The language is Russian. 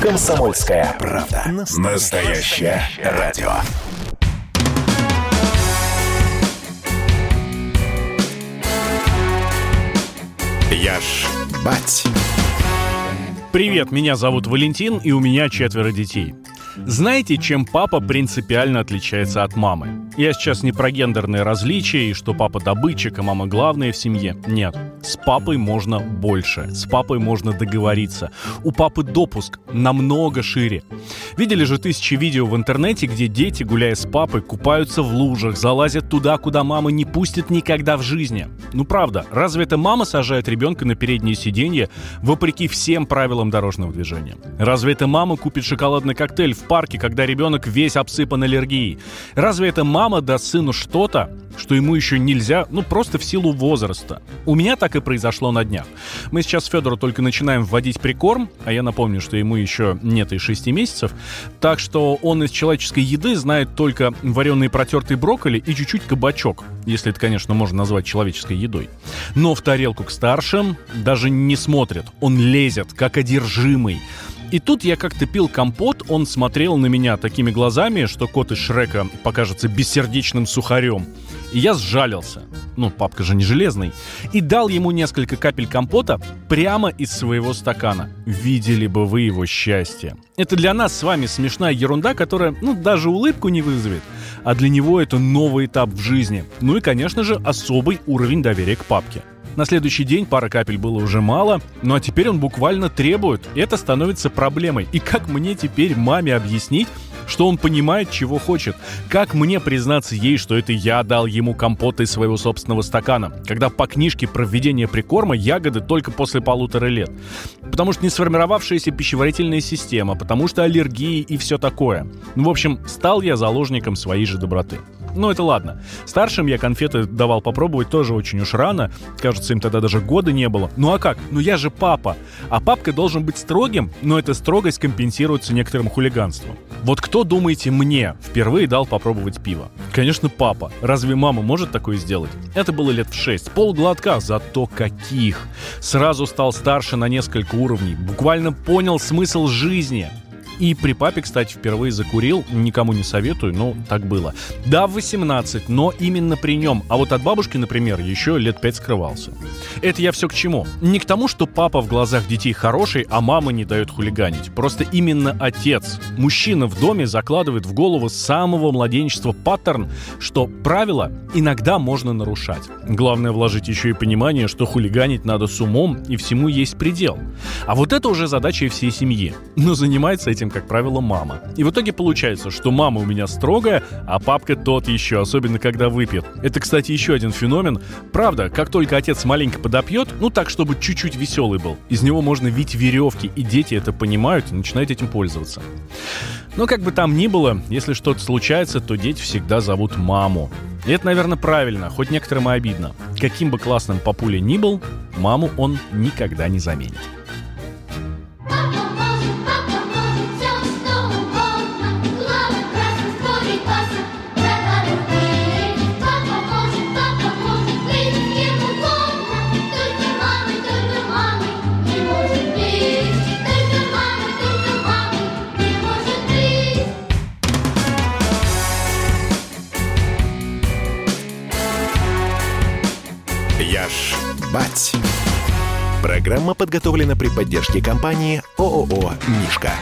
Комсомольская правда. Настоящее радио. Я ж бать. Привет, меня зовут Валентин, и у меня четверо детей. Знаете, чем папа принципиально отличается от мамы? Я сейчас не про гендерные различия и что папа добытчик, а мама главная в семье. Нет. С папой можно больше. С папой можно договориться. У папы допуск намного шире. Видели же тысячи видео в интернете, где дети, гуляя с папой, купаются в лужах, залазят туда, куда мама не пустит никогда в жизни. Ну правда, разве это мама сажает ребенка на переднее сиденье вопреки всем правилам дорожного движения? Разве это мама купит шоколадный коктейль в парке, когда ребенок весь обсыпан аллергией? Разве это мама даст сыну что-то, что ему еще нельзя, ну просто в силу возраста. У меня так и произошло на днях. Мы сейчас Федору только начинаем вводить прикорм, а я напомню, что ему еще нет и 6 месяцев, так что он из человеческой еды знает только вареный протертый брокколи и чуть-чуть кабачок, если это, конечно, можно назвать человеческой едой. Но в тарелку к старшим даже не смотрит, он лезет, как одержимый. И тут я как-то пил компот, он смотрел на меня такими глазами, что кот из Шрека покажется бессердечным сухарем. И я сжалился. Ну, папка же не железный. И дал ему несколько капель компота прямо из своего стакана. Видели бы вы его счастье. Это для нас с вами смешная ерунда, которая, ну, даже улыбку не вызовет. А для него это новый этап в жизни. Ну и, конечно же, особый уровень доверия к папке. На следующий день пара капель было уже мало, ну а теперь он буквально требует. Это становится проблемой. И как мне теперь маме объяснить, что он понимает, чего хочет. Как мне признаться ей, что это я дал ему компот из своего собственного стакана, когда по книжке про введение прикорма ягоды только после полутора лет? Потому что не сформировавшаяся пищеварительная система, потому что аллергии и все такое. Ну, в общем, стал я заложником своей же доброты. Ну, это ладно. Старшим я конфеты давал попробовать тоже очень уж рано. Кажется, им тогда даже года не было. Ну а как? Ну я же папа. А папка должен быть строгим, но эта строгость компенсируется некоторым хулиганством. Вот кто, думаете, мне впервые дал попробовать пиво? Конечно, папа. Разве мама может такое сделать? Это было лет в шесть. Полглотка, зато каких. Сразу стал старше на несколько уровней. Буквально понял смысл жизни. И при папе, кстати, впервые закурил. Никому не советую, но так было. Да, в 18, но именно при нем. А вот от бабушки, например, еще лет 5 скрывался. Это я все к чему? Не к тому, что папа в глазах детей хороший, а мама не дает хулиганить. Просто именно отец, мужчина в доме закладывает в голову с самого младенчества паттерн, что правила иногда можно нарушать. Главное вложить еще и понимание, что хулиганить надо с умом и всему есть предел. А вот это уже задача всей семьи. Но занимается этим этим, как правило, мама. И в итоге получается, что мама у меня строгая, а папка тот еще, особенно когда выпьет. Это, кстати, еще один феномен. Правда, как только отец маленько подопьет, ну так, чтобы чуть-чуть веселый был, из него можно вить веревки, и дети это понимают и начинают этим пользоваться. Но как бы там ни было, если что-то случается, то дети всегда зовут маму. И это, наверное, правильно, хоть некоторым и обидно. Каким бы классным папуля ни был, маму он никогда не заменит. Бать. Программа подготовлена при поддержке компании ООО «Мишка».